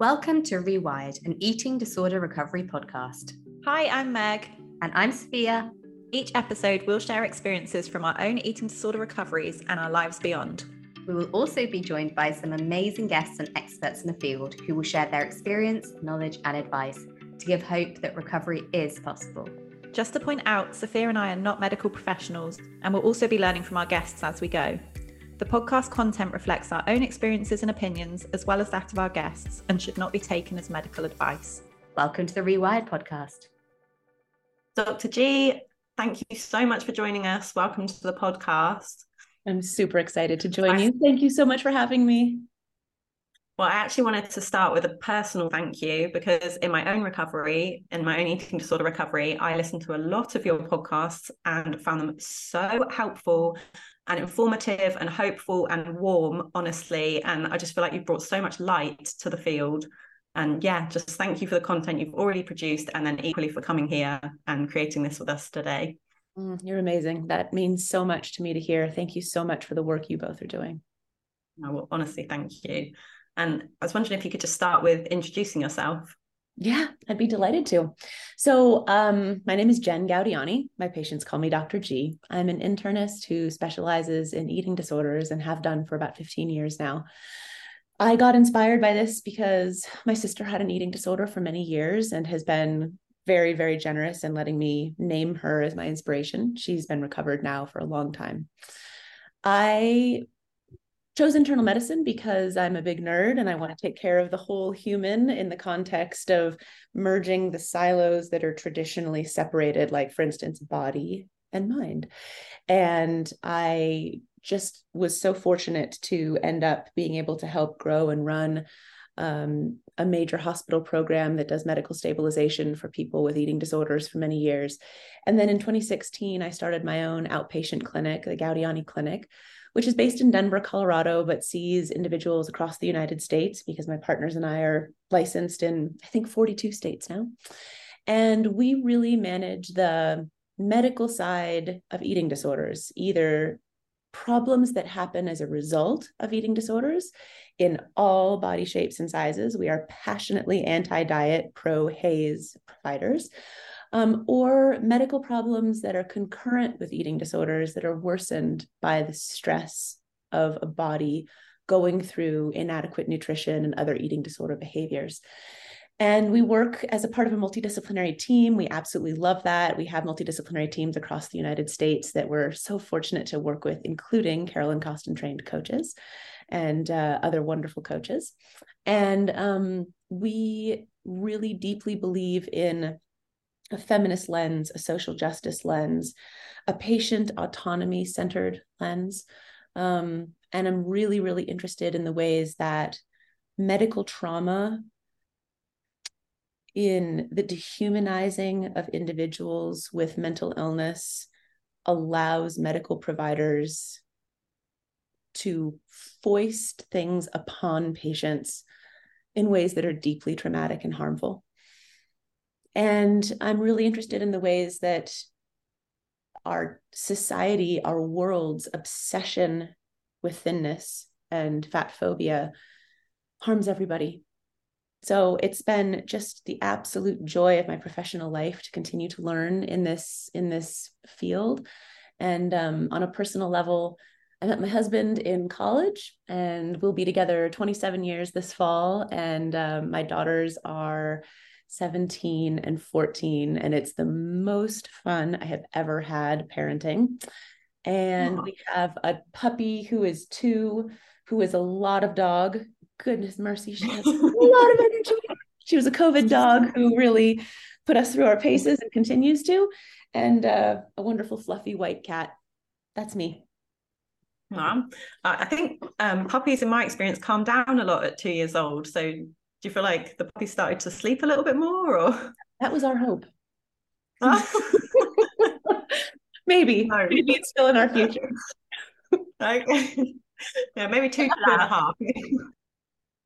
Welcome to Rewired, an eating disorder recovery podcast. Hi, I'm Meg. And I'm Safia. Each episode, we'll share experiences from our own eating disorder recoveries and our lives beyond. We will also be joined by some amazing guests and experts in the field who will share their experience, knowledge, and advice to give hope that recovery is possible. Just to point out, Safia and I are not medical professionals, and we'll also be learning from our guests as we go. The podcast content reflects our own experiences and opinions, as well as that of our guests, and should not be taken as medical advice. Welcome to the Rewired podcast. Dr. G, thank you so much for joining us. Welcome to the podcast. I'm super excited to join I, you. Thank you so much for having me. Well, I actually wanted to start with a personal thank you because in my own recovery, in my own eating disorder recovery, I listened to a lot of your podcasts and found them so helpful and informative and hopeful and warm, honestly. And I just feel like you've brought so much light to the field. And yeah, just thank you for the content you've already produced and then equally for coming here and creating this with us today. Mm, you're amazing. That means so much to me to hear. Thank you so much for the work you both are doing. No, well, honestly, thank you. And I was wondering if you could just start with introducing yourself. Yeah, I'd be delighted to. So, um, my name is Jen Gaudiani. My patients call me Dr. G. I'm an internist who specializes in eating disorders and have done for about 15 years now. I got inspired by this because my sister had an eating disorder for many years and has been very, very generous in letting me name her as my inspiration. She's been recovered now for a long time. I chose internal medicine because I'm a big nerd and I want to take care of the whole human in the context of merging the silos that are traditionally separated, like, for instance, body and mind. And I just was so fortunate to end up being able to help grow and run um, a major hospital program that does medical stabilization for people with eating disorders for many years. And then in 2016, I started my own outpatient clinic, the Gaudiani Clinic, which is based in Denver, Colorado, but sees individuals across the United States because my partners and I are licensed in, I think, 42 states now. And we really manage the medical side of eating disorders, either problems that happen as a result of eating disorders in all body shapes and sizes. We are passionately anti diet, pro HAES providers um, or medical problems that are concurrent with eating disorders that are worsened by the stress of a body going through inadequate nutrition and other eating disorder behaviors. And we work as a part of a multidisciplinary team. We absolutely love that. We have multidisciplinary teams across the United States that we're so fortunate to work with, including Carolyn Costin trained coaches and uh, other wonderful coaches. And um, we really deeply believe in a feminist lens, a social justice lens, a patient autonomy centered lens. Um, and I'm really, really interested in the ways that medical trauma in the dehumanizing of individuals with mental illness allows medical providers to foist things upon patients in ways that are deeply traumatic and harmful. And I'm really interested in the ways that our society, our world's obsession with thinness and fat phobia harms everybody. So it's been just the absolute joy of my professional life to continue to learn in this in this field. And um, on a personal level, I met my husband in college, and we'll be together 27 years this fall. And um, my daughters are 17 and 14 and it's the most fun i have ever had parenting. And we have a puppy who is two who is a lot of dog. Goodness mercy she has a lot of energy. She was a covid dog who really put us through our paces and continues to and uh, a wonderful fluffy white cat. That's me. Mom, I think um, puppies, in my experience, calm down a lot at two years old. So do you feel like the puppy started to sleep a little bit more or? That was our hope. Maybe. No. maybe it's still in our future. Okay. Yeah maybe two, two and a half.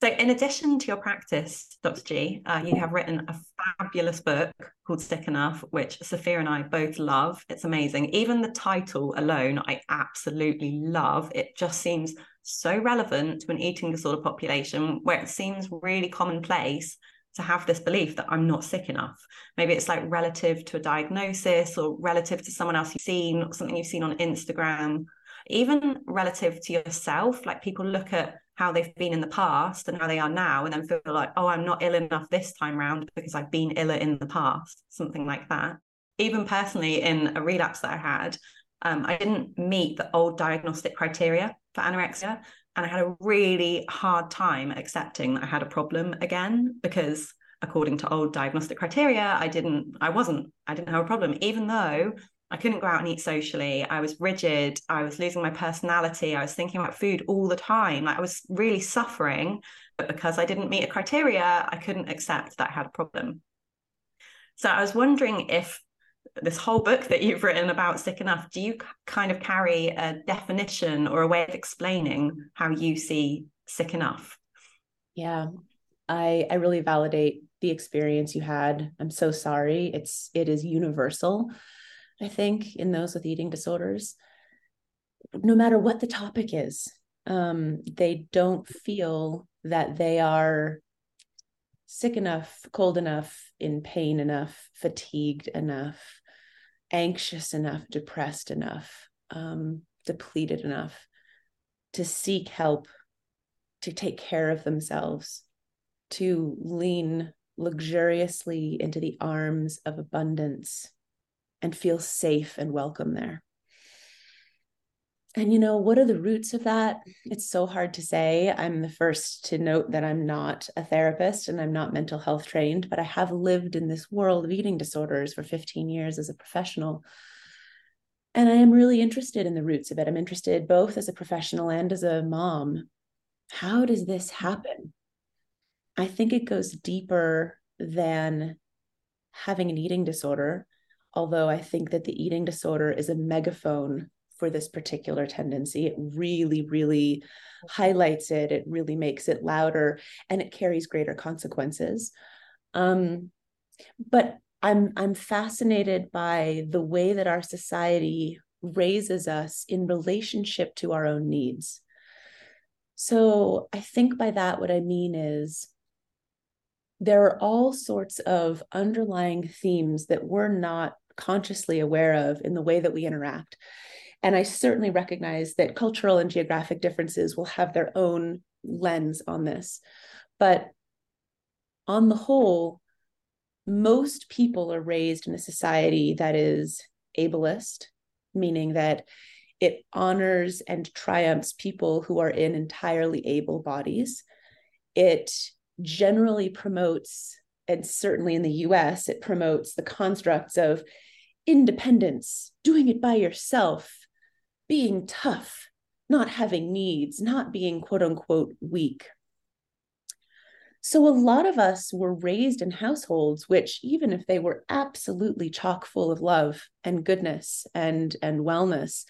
So in addition to your practice dr g uh, you have written a fabulous book called sick enough which safia and i both love. It's amazing. Even the title alone i absolutely love. It just seems so relevant to an eating disorder population where it seems really commonplace to have this belief that I'm not sick enough. Maybe it's like relative to a diagnosis or relative to someone else you've seen, or something you've seen on Instagram, even relative to yourself. Like people look at how they've been in the past and how they are now, and then feel like, oh, I'm not ill enough this time round because I've been iller in the past, something like that. Even personally, in a relapse that I had, um, I didn't meet the old diagnostic criteria for anorexia. And I had a really hard time accepting that I had a problem again because according to old diagnostic criteria, I didn't, I wasn't, I didn't have a problem, even though I couldn't go out and eat socially. I was rigid. I was losing my personality. I was thinking about food all the time. Like I was really suffering, but because I didn't meet a criteria, I couldn't accept that I had a problem. So I was wondering if this whole book that you've written about sick enough do you kind of carry a definition or a way of explaining how you see sick enough? Yeah. I i really validate the experience you had. I'm so sorry. It's it is universal i think in those with eating disorders. No matter what the topic is um, they don't feel that they are sick enough, cold enough, in pain enough, fatigued enough, anxious enough, depressed enough, um, depleted enough to seek help, to take care of themselves, to lean luxuriously into the arms of abundance and feel safe and welcome there. And you know, what are the roots of that? Mm-hmm. It's so hard to say. I'm the first to note that I'm not a therapist and I'm not mental health trained, but I have lived in this world of eating disorders for 15 years as a professional. And I am really interested in the roots of it. I'm interested both as a professional and as a mom. How does this mm-hmm. happen? I think it goes deeper than having an eating disorder, although I think that the eating disorder is a megaphone for this particular tendency. It really, really highlights it. It really makes it louder and it carries greater consequences. Um, but I'm I'm fascinated by the way that our society raises us in relationship to our own needs. So I think by that what I mean is there are all sorts of underlying themes that we're not consciously aware of in the way that we interact. And I certainly recognize that cultural and geographic differences will have their own lens on this. But on the whole, most people are raised in a society that is ableist, meaning that it honors and triumphs people who are in entirely able bodies. It generally promotes, and certainly in the US, it promotes the constructs of independence, doing it by yourself, being tough, not having needs, not being quote unquote weak. So, a lot of us were raised in households which, even if they were absolutely chock full of love and goodness and, and wellness,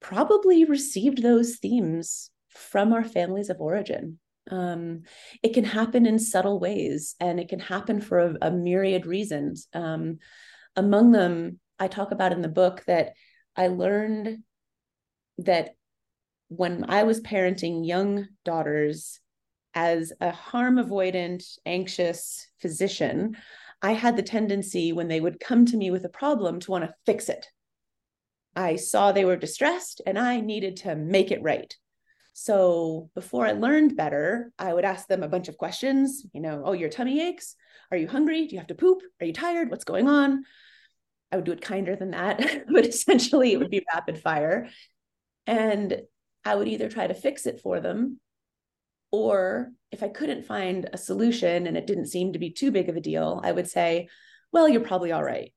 probably received those themes from our families of origin. Um, it can happen in subtle ways and it can happen for a, a myriad reasons. Um, among them, I talk about in the book that I learned that when I was parenting young daughters as a harm avoidant, anxious physician, I had the tendency when they would come to me with a problem to want to fix it. I saw they were distressed and I needed to make it right. So before I learned better, I would ask them a bunch of questions, you know, oh, your tummy aches? Are you hungry? Do you have to poop? Are you tired? What's going on? I would do it kinder than that, but essentially it would be rapid fire. And I would either try to fix it for them, or if I couldn't find a solution and it didn't seem to be too big of a deal, I would say, well, you're probably all right.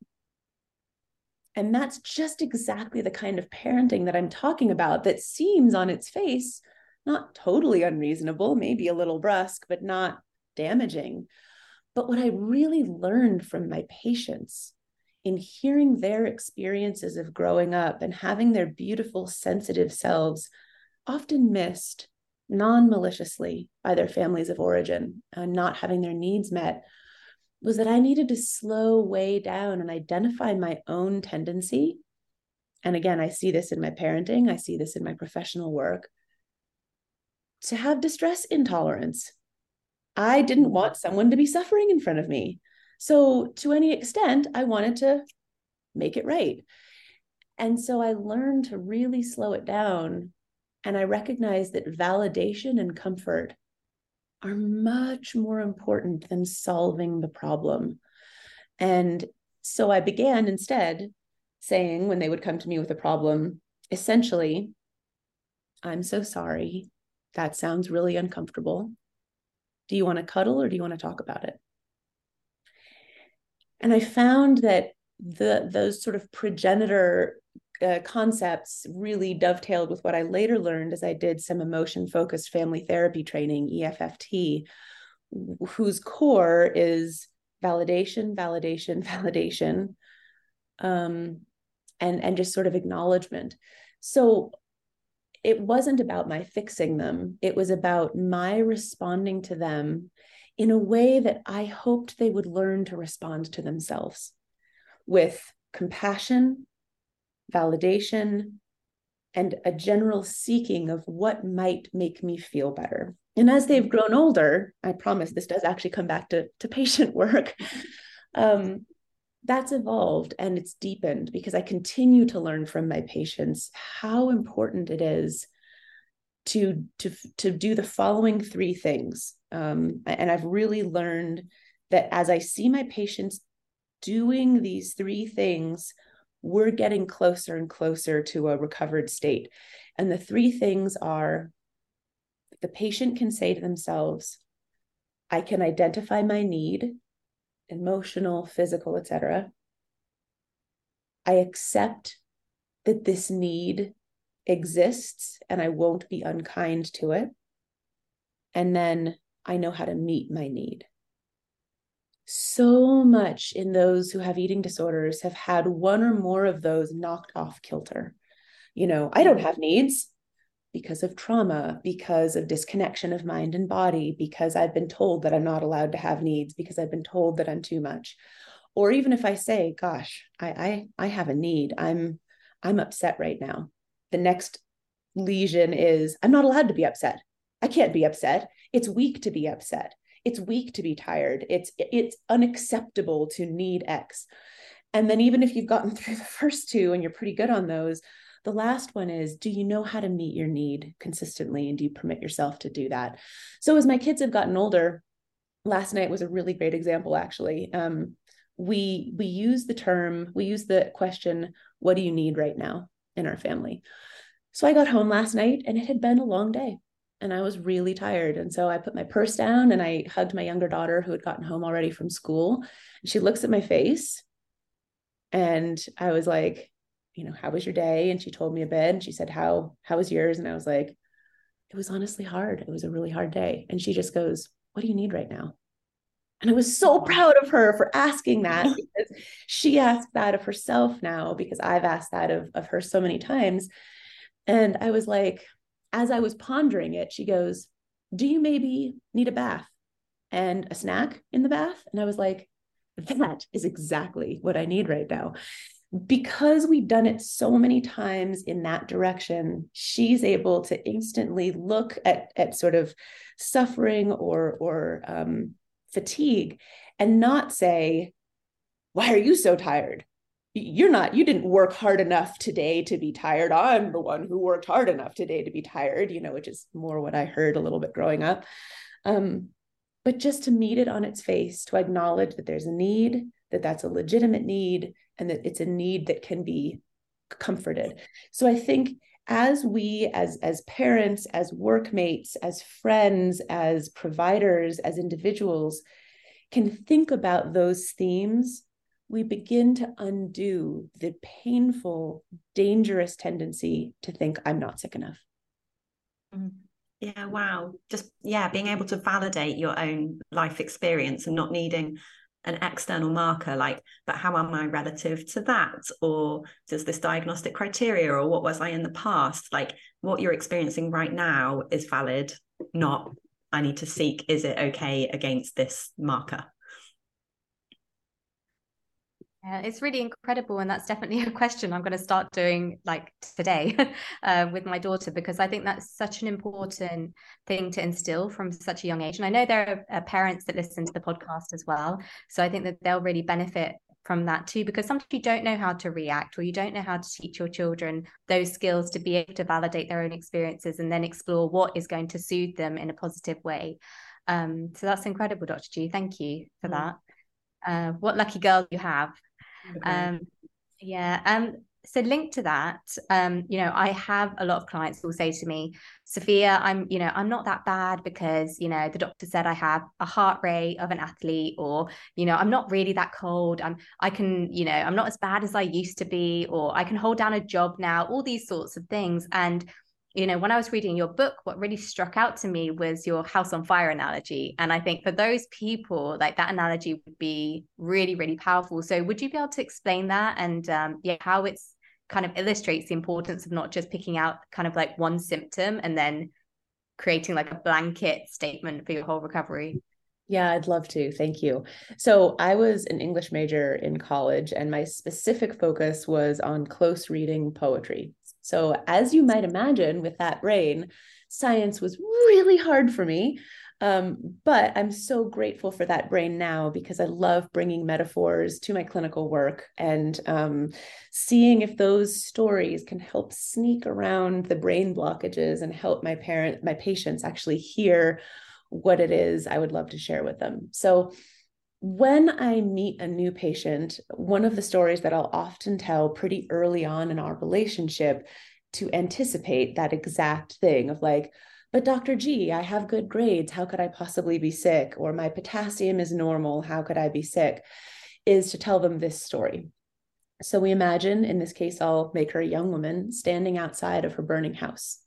And that's just exactly the kind of parenting that I'm talking about that seems on its face not totally unreasonable, maybe a little brusque, but not damaging. But what I really learned from my patients in hearing their experiences of growing up and having their beautiful, sensitive selves often missed non maliciously by their families of origin and not having their needs met was that I needed to slow way down and identify my own tendency. And again, I see this in my parenting, I see this in my professional work to have distress intolerance. I didn't want someone to be suffering in front of me. So, to any extent, I wanted to make it right. And so I learned to really slow it down. And I recognized that validation and comfort are much more important than solving the problem. And so I began instead saying, when they would come to me with a problem, essentially, I'm so sorry. That sounds really uncomfortable. Do you want to cuddle or do you want to talk about it? And I found that the those sort of progenitor uh, concepts really dovetailed with what I later learned as I did some emotion focused family therapy training, EFFT, whose core is validation, validation, validation, um, and and just sort of acknowledgement. So it wasn't about my fixing them; it was about my responding to them in a way that I hoped they would learn to respond to themselves with compassion, validation, and a general seeking of what might make me feel better. And as they've grown older, I promise this does actually come back to, to patient work. Um, that's evolved and it's deepened because I continue to learn from my patients how important it is to to to do the following three things. Um, and I've really learned that as I see my patients doing these three things, we're getting closer and closer to a recovered state. And the three things are the patient can say to themselves, I can identify my need, emotional, physical, etc. I accept that this need exists and I won't be unkind to it. And then I know how to meet my need so much in those who have eating disorders have had one or more of those knocked off kilter. You know, I don't have needs because of trauma, because of disconnection of mind and body, because I've been told that I'm not allowed to have needs, because I've been told that I'm too much. Or even if I say, gosh, I I, I have a need, I'm I'm upset right now. The next lesion is I'm not allowed to be upset. I can't be upset. It's weak to be upset. It's weak to be tired. It's it's unacceptable to need x. And then even if you've gotten through the first two and you're pretty good on those the last one is do you know how to meet your need consistently? And do you permit yourself to do that? So as my kids have gotten older last night was a really great example actually. Um, we we use the term we use the question what do you need right now in our family? So i got home last night and it had been a long day and I was really tired. And so I put my purse down and I hugged my younger daughter who had gotten home already from school. And she looks at my face and I was like, you know, how was your day? And she told me a bit and she said, how, how was yours? And I was like, it was honestly hard. It was a really hard day. And she just goes, what do you need right now? And I was so proud of her for asking that because she asked that of herself now because I've asked that of, of her so many times. And I was like, as I was pondering it, she goes, Do you maybe need a bath and a snack in the bath? And I was like, That is exactly what I need right now. Because we've done it so many times in that direction, she's able to instantly look at, at sort of suffering or, or um, fatigue and not say, Why are you so tired? You're not you didn't work hard enough today to be tired. I'm the one who worked hard enough today to be tired you know which is more what i heard a little bit growing up. Um, but just to meet it on its face to acknowledge that there's a need that that's a legitimate need and that it's a need that can be comforted. So i think as we as as parents as workmates as friends as providers as individuals can think about those themes we begin to undo the painful, dangerous tendency to think I'm not sick enough. Mm. Yeah, wow. Just, yeah, being able to validate your own life experience and not needing an external marker like, but how am I relative to that? Or does this diagnostic criteria, or what was I in the past? Like, what you're experiencing right now is valid, not I need to seek, is it okay against this marker? Yeah, it's really incredible. And that's definitely a question I'm going to start doing like today uh, with my daughter, because I think that's such an important thing to instill from such a young age. And I know there are uh, parents that listen to the podcast as well. So I think that they'll really benefit from that too, because sometimes you don't know how to react or you don't know how to teach your children those skills to be able to validate their own experiences and then explore what is going to soothe them in a positive way. Um, so that's incredible, Dr. G. Thank you for mm. that. Uh, what lucky girl you have. Okay. Um, yeah. Um, so linked to that, um, you know, I have a lot of clients who will say to me, Safia, I'm, you know, I'm not that bad because, you know, the doctor said I have a heart rate of an athlete, or, you know, I'm not really that cold. I'm, I can, you know, I'm not as bad as I used to be, or I can hold down a job now, all these sorts of things. And you know, when I was reading your book, what really struck out to me was your house on fire analogy. And I think for those people, like that analogy would be really, really powerful. So would you be able to explain that and um, yeah, how it's kind of illustrates the importance of not just picking out kind of like one symptom and then creating like a blanket statement for your whole recovery? Yeah, I'd love to. Thank you. So, I was an English major in college, and my specific focus was on close reading poetry. So, as you might imagine, with that brain, science was really hard for me. Um, but I'm so grateful for that brain now because I love bringing metaphors to my clinical work and um, seeing if those stories can help sneak around the brain blockages and help my parent, my patients actually hear what it is I would love to share with them. So when I meet a new patient, one of the stories that I'll often tell pretty early on in our relationship to anticipate that exact thing of like, but Dr. G, I have good grades. How could I possibly be sick? Or my potassium is normal. How could I be sick? Is to tell them this story. So we imagine, in this case, I'll make her a young woman standing outside of her burning house.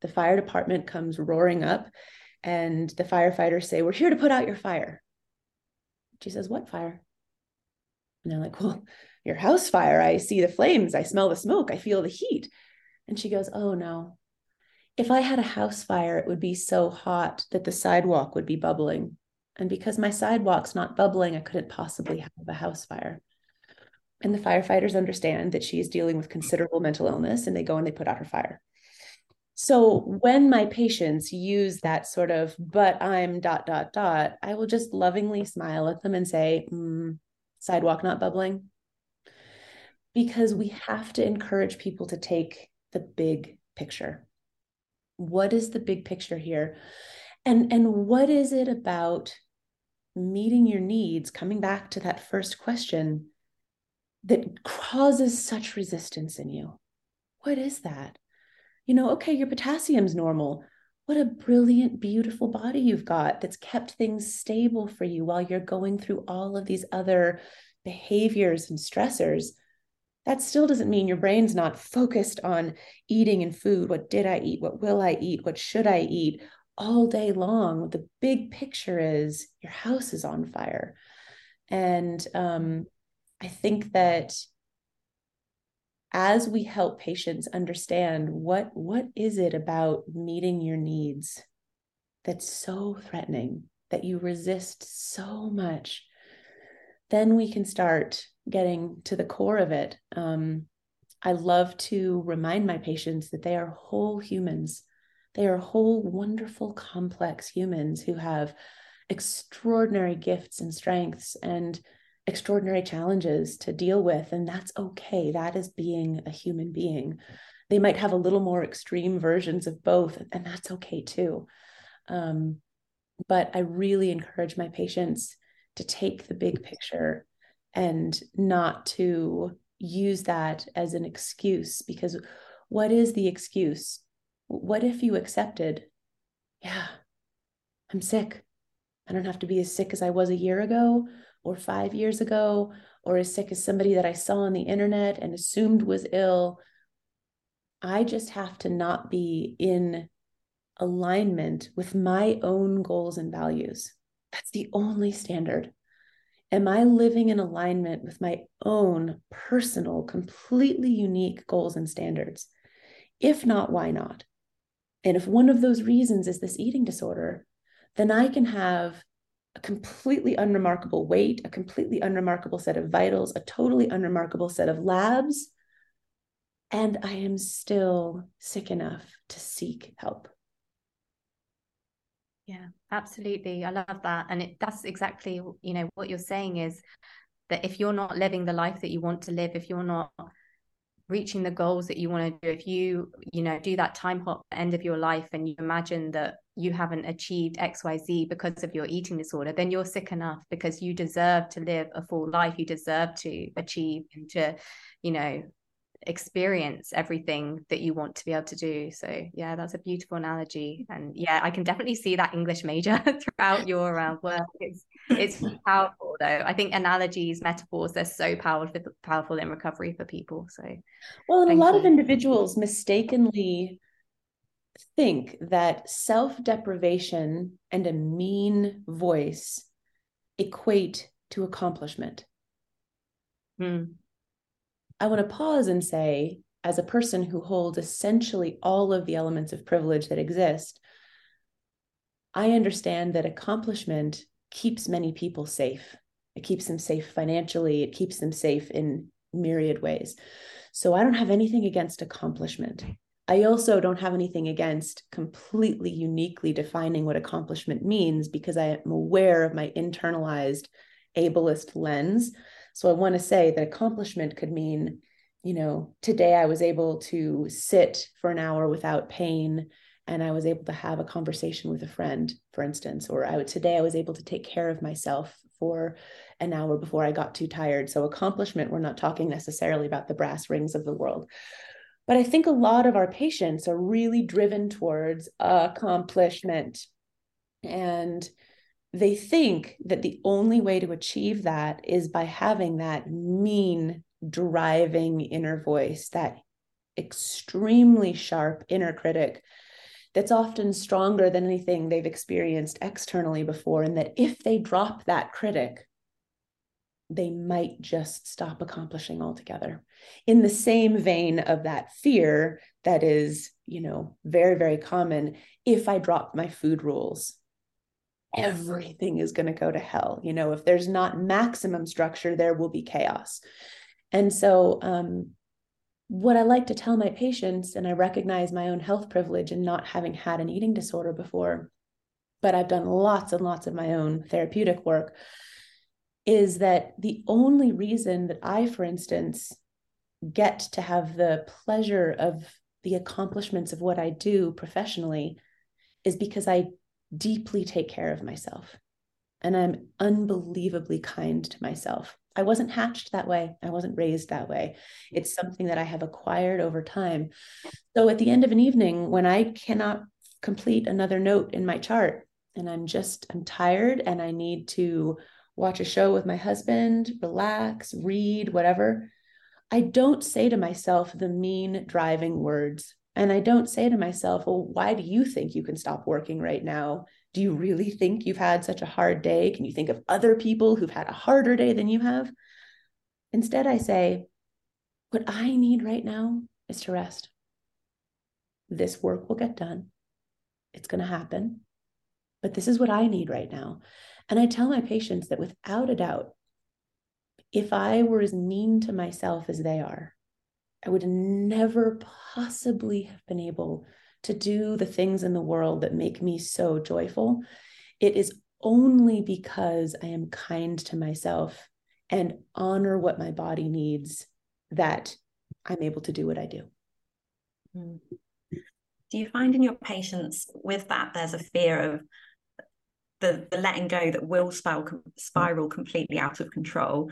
The fire department comes roaring up, and the firefighters say, We're here to put out your fire. She says, What fire? And they're like, Well, your house fire. I see the flames. I smell the smoke. I feel the heat. And she goes, Oh no. If I had a house fire, it would be so hot that the sidewalk would be bubbling. And because my sidewalk's not bubbling, I couldn't possibly have a house fire. And the firefighters understand that she is dealing with considerable mental illness and they go and they put out her fire. So when my patients use that sort of, but I'm dot, dot, dot, I will just lovingly smile at them and say, mm, sidewalk not bubbling. Because we have to encourage people to take the big picture. What is the big picture here? And, and what is it about meeting your needs, coming back to that first question, that causes such resistance in you? What is that? You know, okay, your potassium's normal. What a brilliant, beautiful body you've got that's kept things stable for you while you're going through all of these other behaviors and stressors that still doesn't mean your brain's not focused on eating and food. What did I eat? What will I eat? What should I eat? All day long. The big picture is your house is on fire. And um, I think that as we help patients understand what what is it about meeting your needs that's so threatening that you resist so much then we can start getting to the core of it. Um, I love to remind my patients that they are whole humans. They are whole, wonderful, complex humans who have extraordinary gifts and strengths and extraordinary challenges to deal with. And that's okay. That is being a human being. They might have a little more extreme versions of both, and that's okay too. Um, but I really encourage my patients to take the big picture and not to use that as an excuse because what is the excuse? What if you accepted, yeah, I'm sick. I don't have to be as sick as I was a year ago or five years ago or as sick as somebody that I saw on the internet and assumed was ill. I just have to not be in alignment with my own goals and values. That's the only standard. Am I living in alignment with my own personal, completely unique goals and standards? If not, why not? And if one of those reasons is this eating disorder, then I can have a completely unremarkable weight, a completely unremarkable set of vitals, a totally unremarkable set of labs. And I am still sick enough to seek help. Yeah, absolutely. I love that. And it, that's exactly, you know, what you're saying is that if you're not living the life that you want to live, if you're not reaching the goals that you want to do. If you you know do that time hop end of your life and you imagine that you haven't achieved xyz because of your eating disorder then you're sick enough because you deserve to live a full life. You deserve to achieve and to you know experience everything that you want to be able to do. So yeah that's a beautiful analogy. And yeah i can definitely see that english major throughout your uh, work. It's it's powerful though. I think analogies metaphors they're so powerful powerful in recovery for people. So well and a lot you. of individuals mistakenly think that self-deprivation and a mean voice equate to accomplishment. Hmm. I want to pause and say, as a person who holds essentially all of the elements of privilege that exist, I understand that accomplishment keeps many people safe. It keeps them safe financially, it keeps them safe in myriad ways. So I don't have anything against accomplishment. I also don't have anything against completely uniquely defining what accomplishment means because I am aware of my internalized ableist lens so I want to say that accomplishment could mean, you know, today I was able to sit for an hour without pain and I was able to have a conversation with a friend, for instance, or I would, today I was able to take care of myself for an hour before I got too tired. So accomplishment, we're not talking necessarily about the brass rings of the world. But I think a lot of our patients are really driven towards accomplishment. And they think that the only way to achieve that is by having that mean, driving inner voice, that extremely sharp inner critic that's often stronger than anything they've experienced externally before. And that if they drop that critic, they might just stop accomplishing altogether. In the same vein of that fear that is, you know, very, very common. If I drop my food rules, everything is going to go to hell. You know, if there's not maximum structure, there will be chaos. And so, um, what I like to tell my patients, and I recognize my own health privilege in not having had an eating disorder before, but I've done lots and lots of my own therapeutic work, is that the only reason that I, for instance, get to have the pleasure of the accomplishments of what I do professionally is because I deeply take care of myself. And I'm unbelievably kind to myself. I wasn't hatched that way. I wasn't raised that way. It's something that I have acquired over time. So at the end of an evening, when I cannot complete another note in my chart and I'm just, I'm tired and I need to watch a show with my husband, relax, read, whatever, I don't say to myself the mean driving words and I don't say to myself, well, why do you think you can stop working right now? Do you really think you've had such a hard day? Can you think of other people who've had a harder day than you have? Instead, I say, what I need right now is to rest. This work will get done. It's going to happen. But this is what I need right now. And I tell my patients that without a doubt, if I were as mean to myself as they are, I would never possibly have been able to do the things in the world that make me so joyful. It is only because I am kind to myself and honor what my body needs that I'm able to do what I do. Hmm. Do you find in your patients with that there's a fear of the, the letting go that will spiral, spiral completely out of control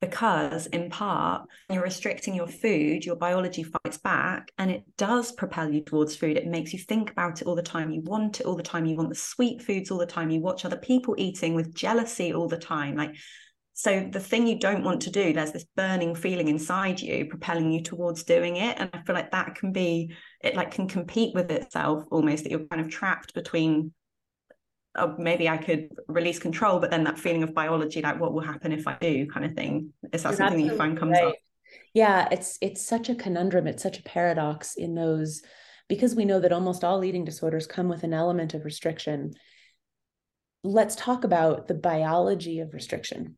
because in part you're restricting your food your biology fights back and it does propel you towards food. It makes you think about it all the time. You want it all the time. You want the sweet foods all the time. You watch other people eating with jealousy all the time. Like so the thing you don't want to do there's this burning feeling inside you propelling you towards doing it. And i feel like that can be it like can compete with itself almost that you're kind of trapped between oh, maybe I could release control, but then that feeling of biology, like what will happen if I do, kind of thing. Is that You're something that you find comes right. up? Yeah, it's it's such a conundrum. It's such a paradox in those because we know that almost all eating disorders come with an element of restriction. let's talk about the biology of restriction.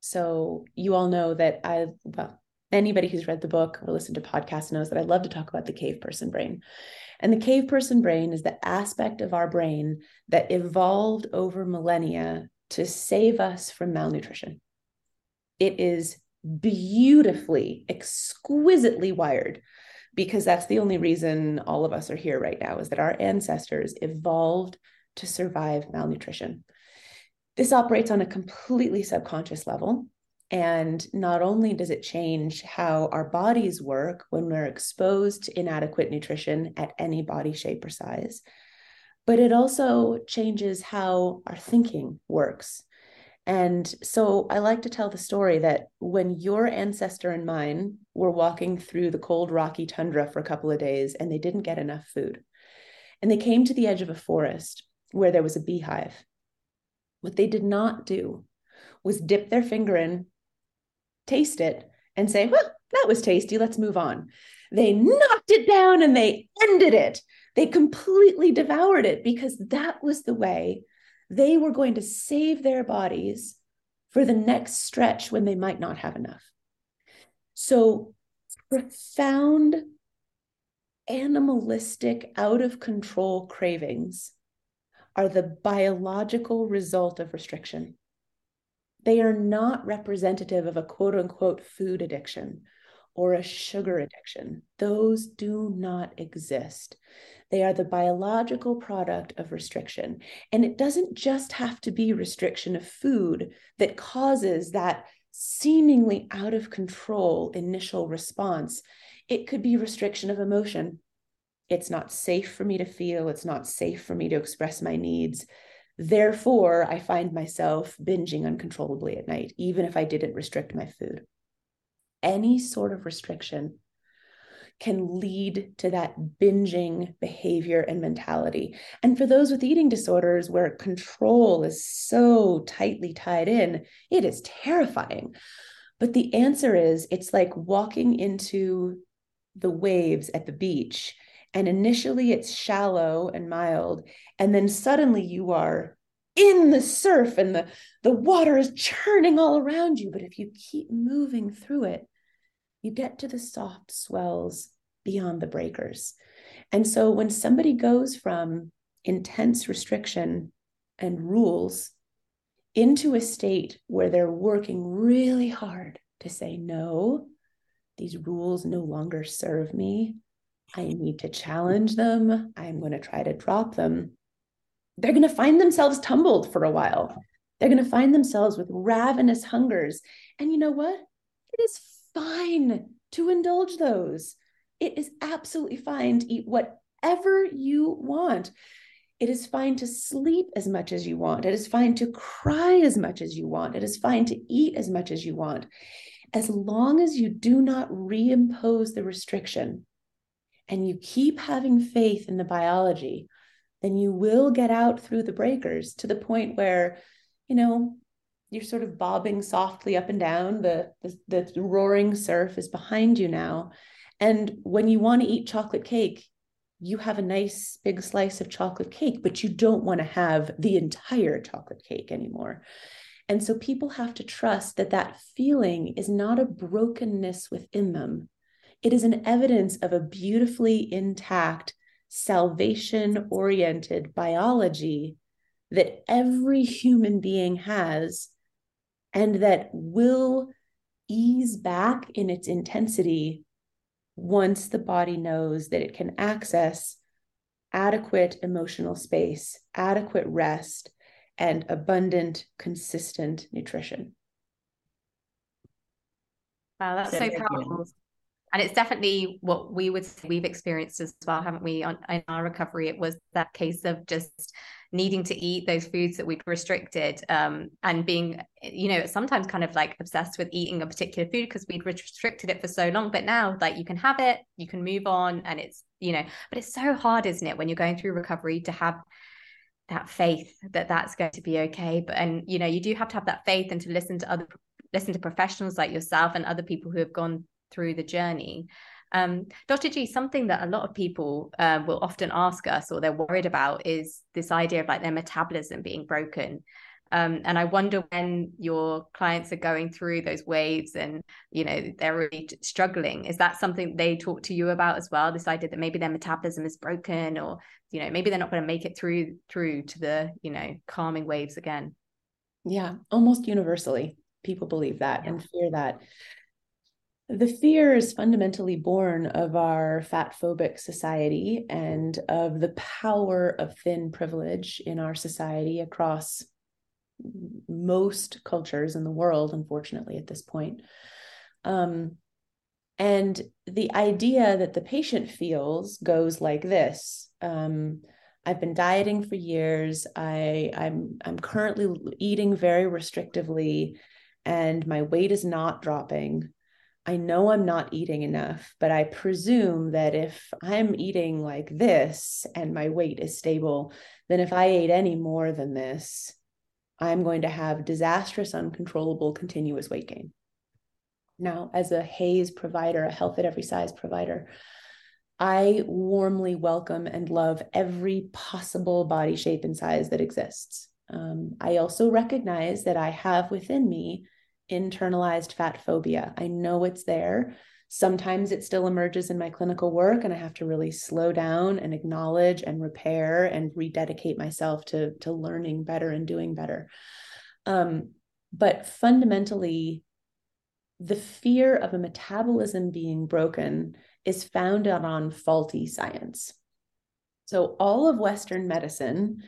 So, you all know that I, well, anybody who's read the book or listened to podcasts knows that I love to talk about the cave person brain. And the cave person brain is the aspect of our brain that evolved over millennia to save us from malnutrition. It is beautifully, exquisitely wired because that's the only reason all of us are here right now is that our ancestors evolved to survive malnutrition. This operates on a completely subconscious level. And not only does it change how our bodies work when we're exposed to inadequate nutrition at any body shape or size, but it also changes how our thinking works. And so I like to tell the story that when your ancestor and mine were walking through the cold, rocky tundra for a couple of days and they didn't get enough food, and they came to the edge of a forest where there was a beehive, what they did not do was dip their finger in, taste it, and say, well, that was tasty. Let's move on. They knocked it down and they ended it. They completely devoured it because that was the way they were going to save their bodies for the next stretch when they might not have enough. So, profound animalistic, out of control cravings are the biological result of restriction. They are not representative of a quote unquote food addiction or a sugar addiction. Those do not exist. They are the biological product of restriction. And it doesn't just have to be restriction of food that causes that seemingly out of control initial response. It could be restriction of emotion. It's not safe for me to feel, it's not safe for me to express my needs. Therefore, I find myself binging uncontrollably at night, even if I didn't restrict my food any sort of restriction can lead to that binging behavior and mentality. And for those with eating disorders where control is so tightly tied in, it is terrifying. But the answer is it's like walking into the waves at the beach. And initially it's shallow and mild. And then suddenly you are in the surf and the, the water is churning all around you. But if you keep moving through it, you get to the soft swells beyond the breakers. And so when somebody goes from intense restriction and rules into a state where they're working really hard to say, no, these rules no longer serve me. I need to challenge them. I'm going to try to drop them they're going to find themselves tumbled for a while. They're going to find themselves with ravenous hungers. And you know what? It is fine to indulge those. It is absolutely fine to eat whatever you want. It is fine to sleep as much as you want. It is fine to cry as much as you want. It is fine to eat as much as you want. As long as you do not reimpose the restriction and you keep having faith in the biology then you will get out through the breakers to the point where, you know, you're sort of bobbing softly up and down. The, the, the roaring surf is behind you now. And when you want to eat chocolate cake, you have a nice big slice of chocolate cake, but you don't want to have the entire chocolate cake anymore. And so people have to trust that that feeling is not a brokenness within them. It is an evidence of a beautifully intact salvation oriented biology that every human being has and that will ease back in its intensity once the body knows that it can access adequate emotional space, adequate rest, and abundant, consistent nutrition. Wow, that's so powerful and it's definitely what we would say we've experienced as well haven't we? On in our recovery it was that case of just needing to eat those foods that we'd restricted um, and being you know sometimes kind of like obsessed with eating a particular food because we'd restricted it for so long. But now like you can have it you can move on and it's you know but it's so hard isn't it when you're going through recovery to have that faith that that's going to be okay. But and you know you do have to have that faith and to listen to other listen to professionals like yourself and other people who have gone through the journey Um, Dr. G, something that a lot of people uh, will often ask us or they're worried about is this idea of like their metabolism being broken. Um, and I wonder when your clients are going through those waves and you know they're really struggling, is that something they talk to you about as well? This idea that maybe their metabolism is broken, or you know maybe they're not going to make it through through to the you know calming waves again. Yeah, almost universally, people believe that yeah. and fear that. The fear is fundamentally born of our fat phobic society and of the power of thin privilege in our society across most cultures in the world, unfortunately, at this point. Um, and the idea that the patient feels goes like this. Um, I've been dieting for years. I, I'm I'm currently eating very restrictively, and my weight is not dropping. I know I'm not eating enough, but I presume that if I'm eating like this and my weight is stable, then if I ate any more than this, I'm going to have disastrous, uncontrollable, continuous weight gain. Now, as a HAES provider, a health at every size provider, I warmly welcome and love every possible body shape and size that exists. Um, I also recognize that I have within me internalized fat phobia. I know it's there. Sometimes it still emerges in my clinical work, and I have to really slow down and acknowledge and repair and rededicate myself to, to learning better and doing better. Um, but fundamentally, the fear of a metabolism being broken is founded on faulty science. So, all of Western medicine,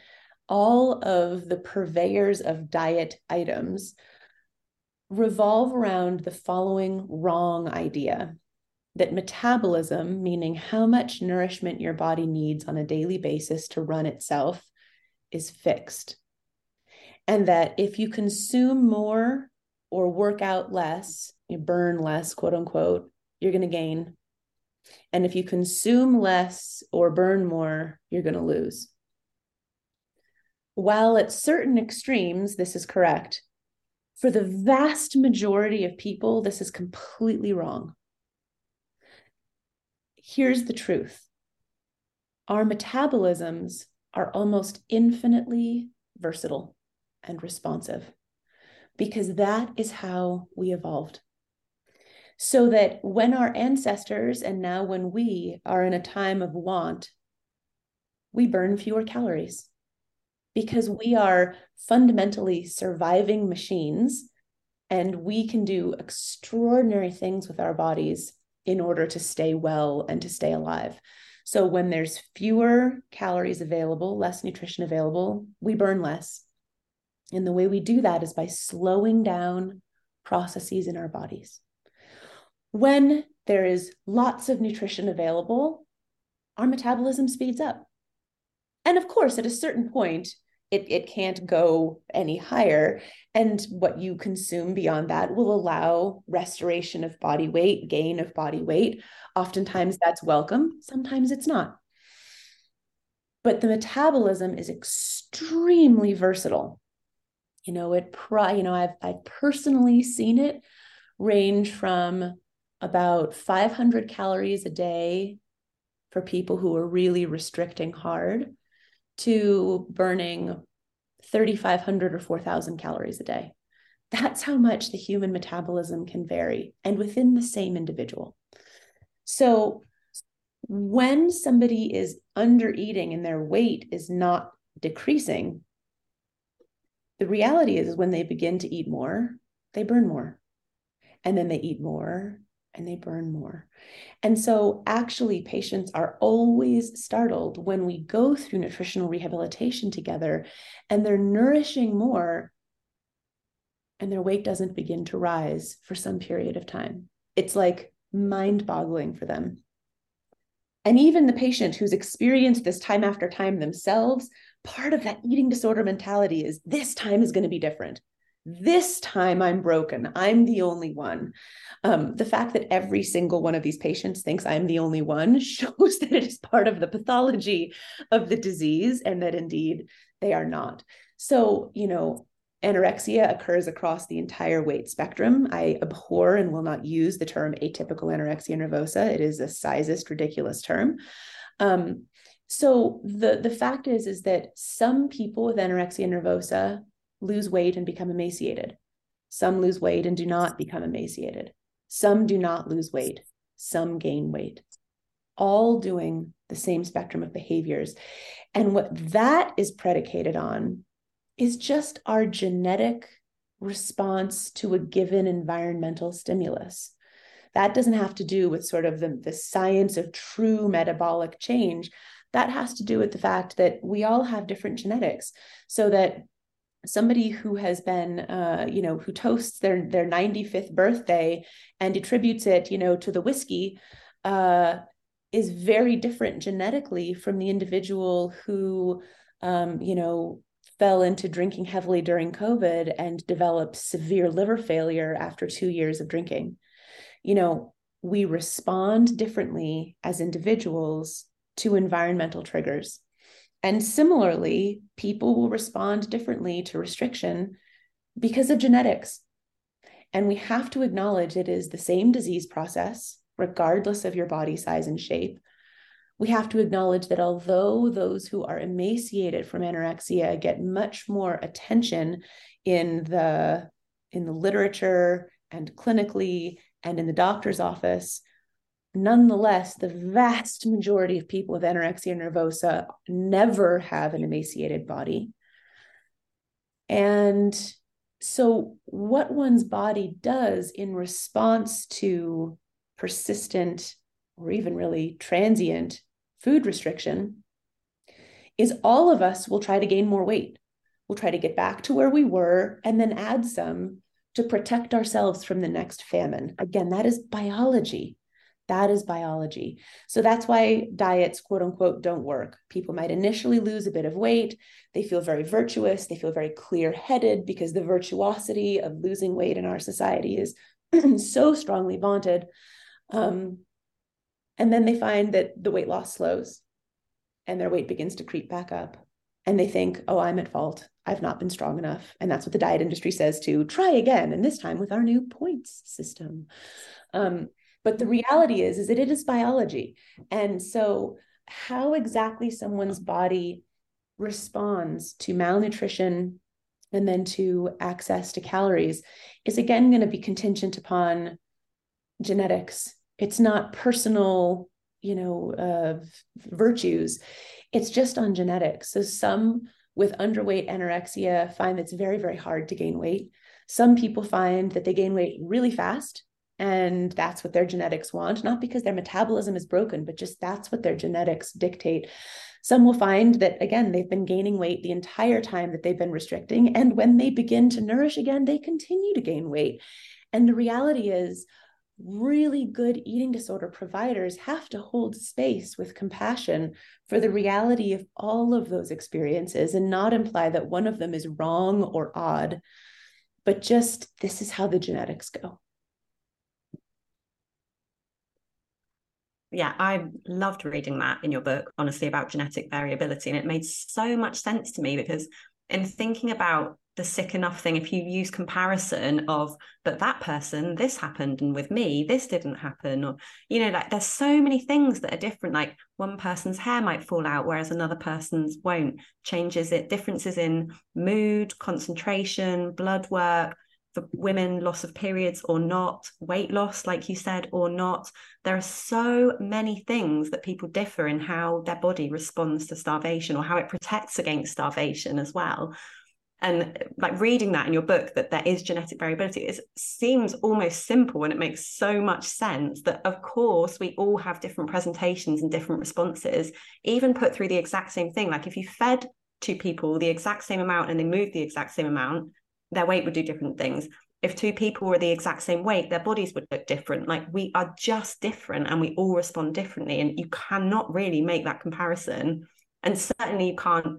all of the purveyors of diet items revolve around the following wrong idea that metabolism, meaning how much nourishment your body needs on a daily basis to run itself, is fixed. And that if you consume more or work out less, you burn less, quote unquote, you're going to gain. And if you consume less or burn more, you're going to lose. While at certain extremes, this is correct, for the vast majority of people, this is completely wrong. Here's the truth our metabolisms are almost infinitely versatile and responsive because that is how we evolved. So that when our ancestors and now when we are in a time of want, we burn fewer calories because we are fundamentally surviving machines and we can do extraordinary things with our bodies in order to stay well and to stay alive. So when there's fewer calories available, less nutrition available, we burn less. And the way we do that is by slowing down processes in our bodies. When there is lots of nutrition available, our metabolism speeds up. And of course, at a certain point, it, it can't go any higher. And what you consume beyond that will allow restoration of body weight, gain of body weight. Oftentimes that's welcome, sometimes it's not. But the metabolism is extremely versatile. You know, it pri- you know, I've I've personally seen it range from about 500 calories a day for people who are really restricting hard to burning 3,500 or 4,000 calories a day. That's how much the human metabolism can vary and within the same individual. So, when somebody is under eating and their weight is not decreasing, the reality is, when they begin to eat more, they burn more. And then they eat more and they burn more. And so, actually, patients are always startled when we go through nutritional rehabilitation together and they're nourishing more and their weight doesn't begin to rise for some period of time. It's like mind boggling for them. And even the patient who's experienced this time after time themselves, part of that eating disorder mentality is this time is going to be different. This time I'm broken. I'm the only one. Um, the fact that every single one of these patients thinks I'm the only one shows that it is part of the pathology of the disease and that indeed they are not. So, you know, Anorexia occurs across the entire weight spectrum. I abhor and will not use the term atypical anorexia nervosa. It is a sizest, ridiculous term. Um, so the the fact is is that some people with anorexia nervosa lose weight and become emaciated. Some lose weight and do not become emaciated. Some do not lose weight. Some gain weight. All doing the same spectrum of behaviors. And what that is predicated on is just our genetic response to a given environmental stimulus. That doesn't have to do with sort of the, the science of true metabolic change. That has to do with the fact that we all have different genetics. So that somebody who has been uh, you know who toasts their their 95th birthday and attributes it you know to the whiskey uh, is very different genetically from the individual who um, you know fell into drinking heavily during COVID and developed severe liver failure after two years of drinking. You know, we respond differently as individuals to environmental triggers. And similarly, people will respond differently to restriction because of genetics. And we have to acknowledge it is the same disease process, regardless of your body size and shape we have to acknowledge that although those who are emaciated from anorexia get much more attention in the in the literature and clinically and in the doctor's office nonetheless the vast majority of people with anorexia nervosa never have an emaciated body and so what one's body does in response to persistent or even really transient food restriction is all of us will try to gain more weight. We'll try to get back to where we were and then add some to protect ourselves from the next famine. Again, that is biology. That is biology. So that's why diets, quote unquote, don't work. People might initially lose a bit of weight. They feel very virtuous. They feel very clear headed because the virtuosity of losing weight in our society is so strongly vaunted. Um, and then they find that the weight loss slows and their weight begins to creep back up. And they think, oh, I'm at fault. I've not been strong enough. And that's what the diet industry says to try again. And this time with our new points system. Um, but the reality is, is that it is biology. And so how exactly someone's body responds to malnutrition and then to access to calories is again going to be contingent upon genetics. It's not personal you know uh, virtues. It's just on genetics. So some with underweight anorexia find it's very very hard to gain weight. Some people find that they gain weight really fast and that's what their genetics want not because their metabolism is broken but just that's what their genetics dictate some will find that again they've been gaining weight the entire time that they've been restricting and when they begin to nourish again they continue to gain weight and the reality is really good eating disorder providers have to hold space with compassion for the reality of all of those experiences and not imply that one of them is wrong or odd, but just this is how the genetics go. Yeah, I loved reading that in your book, honestly, about genetic variability. And it made so much sense to me because in thinking about the sick enough thing if you use comparison of but that person this happened and with me this didn't happen or you know like there's so many things that are different like one person's hair might fall out whereas another person's won't changes it differences in mood concentration blood work for women loss of periods or not weight loss like you said or not. There are so many things that people differ in how their body responds to starvation or how it protects against starvation as well. And like reading that in your book that there is genetic variability it seems almost simple and it makes so much sense that of course we all have different presentations and different responses even put through the exact same thing. Like if you fed two people the exact same amount and they moved the exact same amount their weight would do different things if two people were the exact same weight their bodies would look different like we are just different and we all respond differently and you cannot really make that comparison and certainly you can't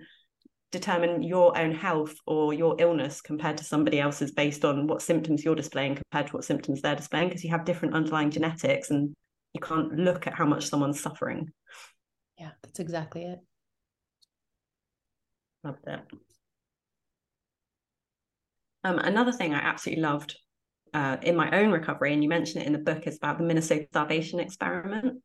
determine your own health or your illness compared to somebody else's based on what symptoms you're displaying compared to what symptoms they're displaying because you have different underlying genetics and you can't look at how much someone's suffering. Yeah, that's exactly it. Loved it. Um, another thing I absolutely loved uh, in my own recovery, and you mentioned it in the book, is about the Minnesota starvation experiment.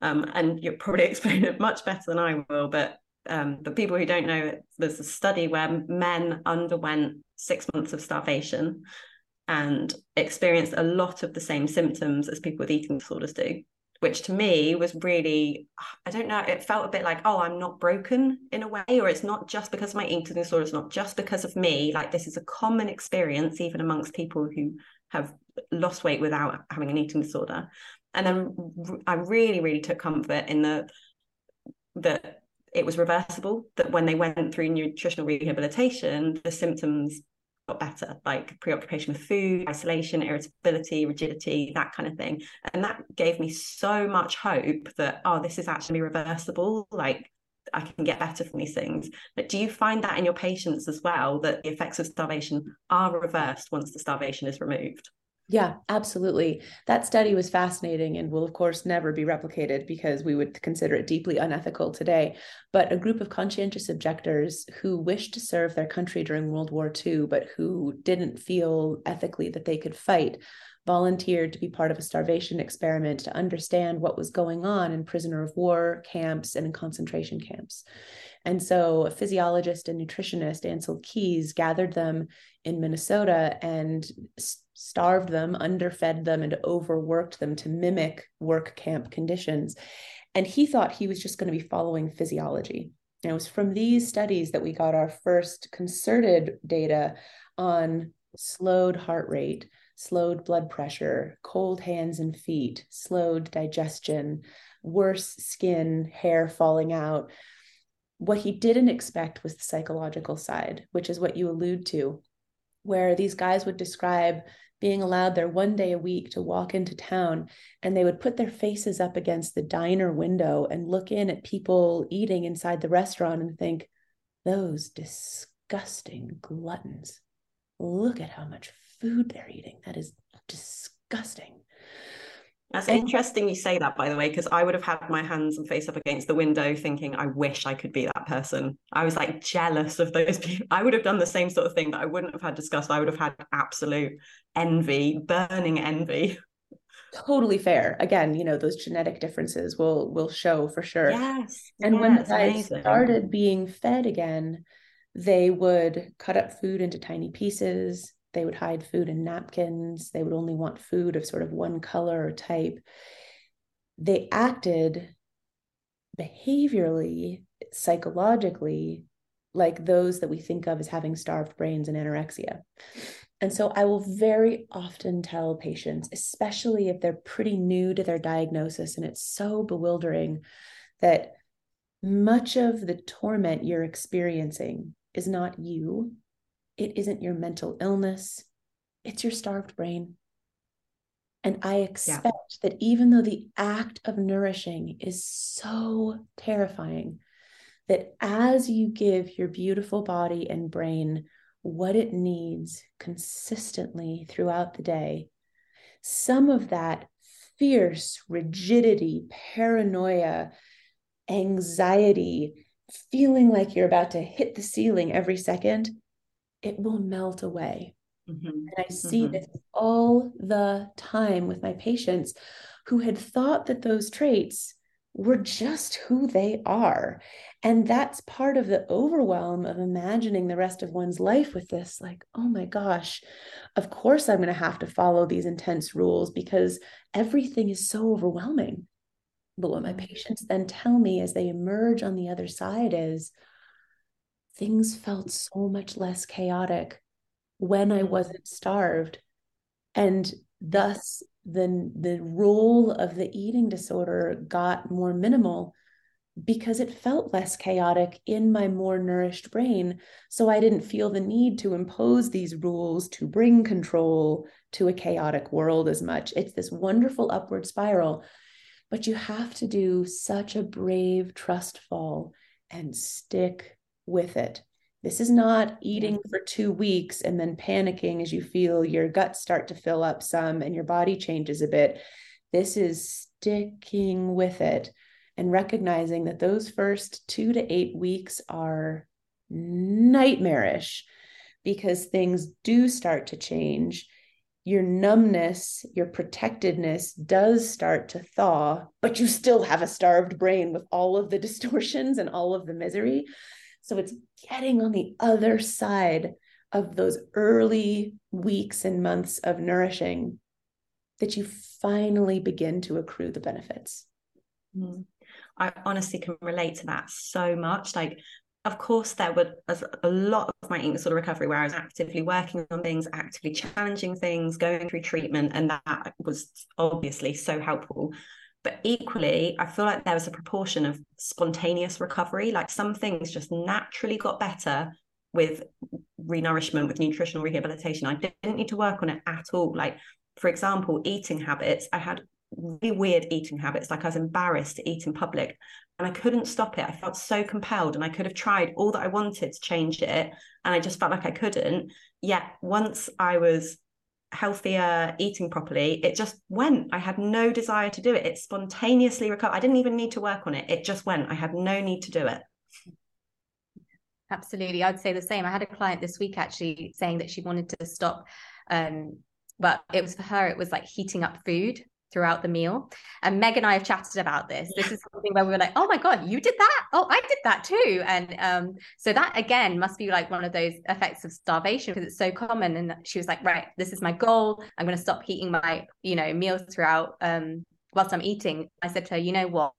Um, and you'll probably explain it much better than I will, but um, but people who don't know, there's a study where men underwent six months of starvation and experienced a lot of the same symptoms as people with eating disorders do which to me was really i don't know it felt a bit like oh i'm not broken in a way or it's not just because of my eating disorder it's not just because of me. Like this is a common experience even amongst people who have lost weight without having an eating disorder. And then i really really took comfort in the that it was reversible that when they went through nutritional rehabilitation the symptoms got better, like preoccupation with food, isolation, irritability, rigidity, that kind of thing. And that gave me so much hope that, oh, this is actually reversible. Like I can get better from these things. But do you find that in your patients as well, that the effects of starvation are reversed once the starvation is removed? Yeah, absolutely. That study was fascinating and will, of course, never be replicated because we would consider it deeply unethical today. But a group of conscientious objectors who wished to serve their country during World War II, but who didn't feel ethically that they could fight, volunteered to be part of a starvation experiment to understand what was going on in prisoner of war camps and in concentration camps. And so, a physiologist and nutritionist, Ansel Keys, gathered them in Minnesota and starved them, underfed them, and overworked them to mimic work camp conditions. And he thought he was just going to be following physiology. And it was from these studies that we got our first concerted data on slowed heart rate, slowed blood pressure, cold hands and feet, slowed digestion, worse skin, hair falling out. What he didn't expect was the psychological side, which is what you allude to, where these guys would describe being allowed their one day a week to walk into town and they would put their faces up against the diner window and look in at people eating inside the restaurant and think, those disgusting gluttons. Look at how much food they're eating. That is disgusting. That's interesting you say that, by the way, because I would have had my hands and face up against the window thinking, I wish I could be that person. I was like jealous of those people. I would have done the same sort of thing that I wouldn't have had discussed. I would have had absolute envy, burning envy. Totally fair. Again, you know, those genetic differences will will show for sure. Yes. And yes, when I started being fed again, they would cut up food into tiny pieces they would hide food in napkins. They would only want food of sort of one color or type. They acted behaviorally, psychologically, like those that we think of as having starved brains and anorexia. And so I will very often tell patients, especially if they're pretty new to their diagnosis and it's so bewildering, that much of the torment you're experiencing is not you, it isn't your mental illness, it's your starved brain. And I expect yeah. that even though the act of nourishing is so terrifying, that as you give your beautiful body and brain what it needs consistently throughout the day, some of that fierce rigidity, paranoia, anxiety, feeling like you're about to hit the ceiling every second it will melt away. Mm-hmm. And I see mm-hmm. this all the time with my patients who had thought that those traits were just who they are. And that's part of the overwhelm of imagining the rest of one's life with this like, oh my gosh, of course I'm going to have to follow these intense rules because everything is so overwhelming. But what my mm-hmm. patients then tell me as they emerge on the other side is, things felt so much less chaotic when I mm-hmm. wasn't starved. And thus, the, the role of the eating disorder got more minimal because it felt less chaotic in my more nourished brain. So I didn't feel the need to impose these rules to bring control to a chaotic world as much. It's this wonderful upward spiral, but you have to do such a brave trust fall and stick with it. This is not eating for two weeks and then panicking as you feel your guts start to fill up some and your body changes a bit. This is sticking with it and recognizing that those first two to eight weeks are nightmarish because things do start to change your numbness, your protectedness does start to thaw, but you still have a starved brain with all of the distortions and all of the misery. So it's getting on the other side of those early weeks and months of nourishing that you finally begin to accrue the benefits. Mm. I honestly can relate to that so much. Like of course, there were a lot of my eating disorder recovery where I was actively working on things, actively challenging things, going through treatment, and that was obviously so helpful. But equally, I feel like there was a proportion of spontaneous recovery. Like some things just naturally got better with renourishment, with nutritional rehabilitation. I didn't need to work on it at all. Like, for example, eating habits. I had really weird eating habits. Like I was embarrassed to eat in public and I couldn't stop it. I felt so compelled and I could have tried all that I wanted to change it. And I just felt like I couldn't. Yet once I was healthier, eating properly, it just went. I had no desire to do it. It spontaneously recovered. I didn't even need to work on it. It just went. I had no need to do it. Absolutely. I'd say the same. I had a client this week actually saying that she wanted to stop um, but it was for her, it was like heating up food throughout the meal. And Meg and I have chatted about this. This is something where we were like, oh my God, you did that? Oh, I did that too. And um, so that again must be like one of those effects of starvation because it's so common. And she was like, right, this is my goal. I'm going to stop eating my, you know, meals throughout um, whilst I'm eating. I said to her, you know what?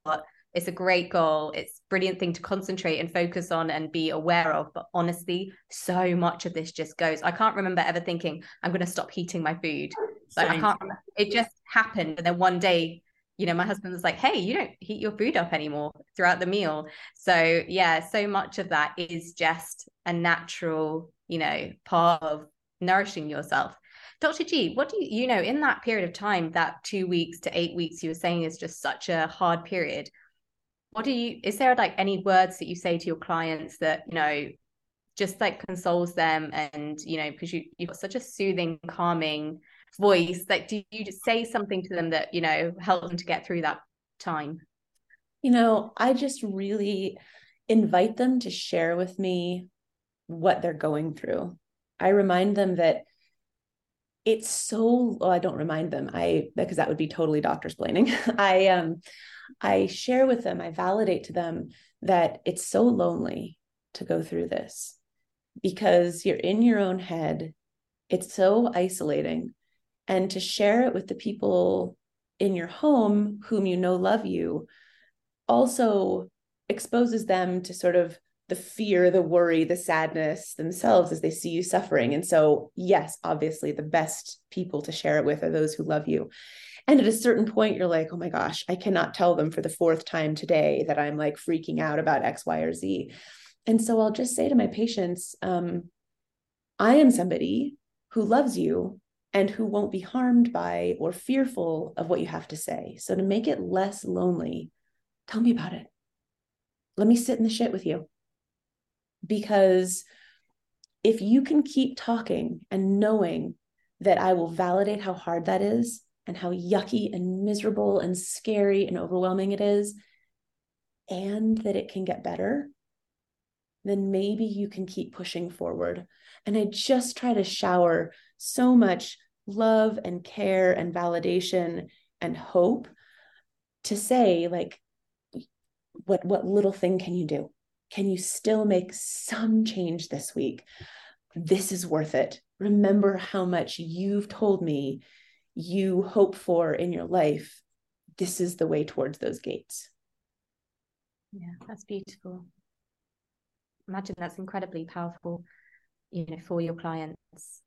it's a great goal it's brilliant thing to concentrate and focus on and be aware of but honestly so much of this just goes i can't remember ever thinking i'm going to stop heating my food like i can't it just happened and then one day you know my husband was like hey you don't heat your food up anymore throughout the meal. So yeah so much of that is just a natural you know part of nourishing yourself. Dr. G, what do you, you know, in that period of time, that two weeks to eight weeks you were saying is just such a hard period what do you is there like any words that you say to your clients that you know just like consoles them and you know because you you've got such a soothing calming voice like do you just say something to them that you know help them to get through that time you know i just really invite them to share with me what they're going through i remind them that it's so well, i don't remind them i because that would be totally doctorsplaining i um I share with them, I validate to them that it's so lonely to go through this because you're in your own head. It's so isolating. And to share it with the people in your home whom you know love you also exposes them to sort of the fear, the worry, the sadness themselves as they see you suffering. And so, yes, obviously, the best people to share it with are those who love you. And at a certain point, you're like, oh my gosh, I cannot tell them for the fourth time today that I'm like freaking out about X, Y, or Z. And so I'll just say to my patients, um, I am somebody who loves you and who won't be harmed by or fearful of what you have to say. So to make it less lonely, tell me about it. Let me sit in the shit with you. Because if you can keep talking and knowing that I will validate how hard that is, and how yucky and miserable and scary and overwhelming it is, and that it can get better, then maybe you can keep pushing forward. And I just try to shower so much love and care and validation and hope to say, like, what, what little thing can you do? Can you still make some change this week? This is worth it. Remember how much you've told me you hope for in your life, this is the way towards those gates. Yeah, that's beautiful. Imagine that's incredibly powerful, you know, for your clients.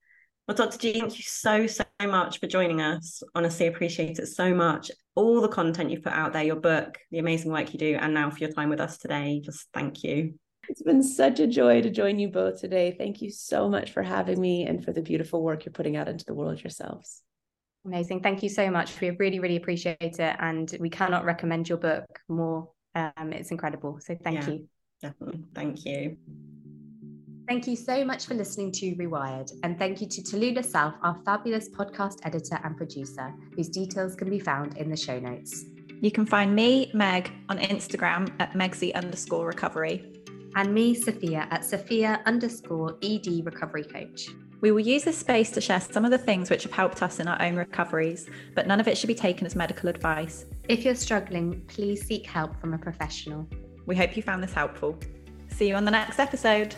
Well, Dr. G, thank you so, so much for joining us. Honestly, appreciate it so much. All the content you've put out there, your book, the amazing work you do, and now for your time with us today. Just thank you. It's been such a joy to join you both today. Thank you so much for having me and for the beautiful work you're putting out into the world yourselves. Amazing. Thank you so much. We really, really appreciate it. And we cannot recommend your book more. Um, it's incredible. So thank yeah, you. Definitely. Thank you. Thank you so much for listening to Rewired. And thank you to Tallulah Self, our fabulous podcast editor and producer, whose details can be found in the show notes. You can find me, Meg, on Instagram at Megsy underscore recovery. And me, Safia, at Safia underscore ED Recovery Coach. We will use this space to share some of the things which have helped us in our own recoveries, but none of it should be taken as medical advice. If you're struggling, please seek help from a professional. We hope you found this helpful. See you on the next episode.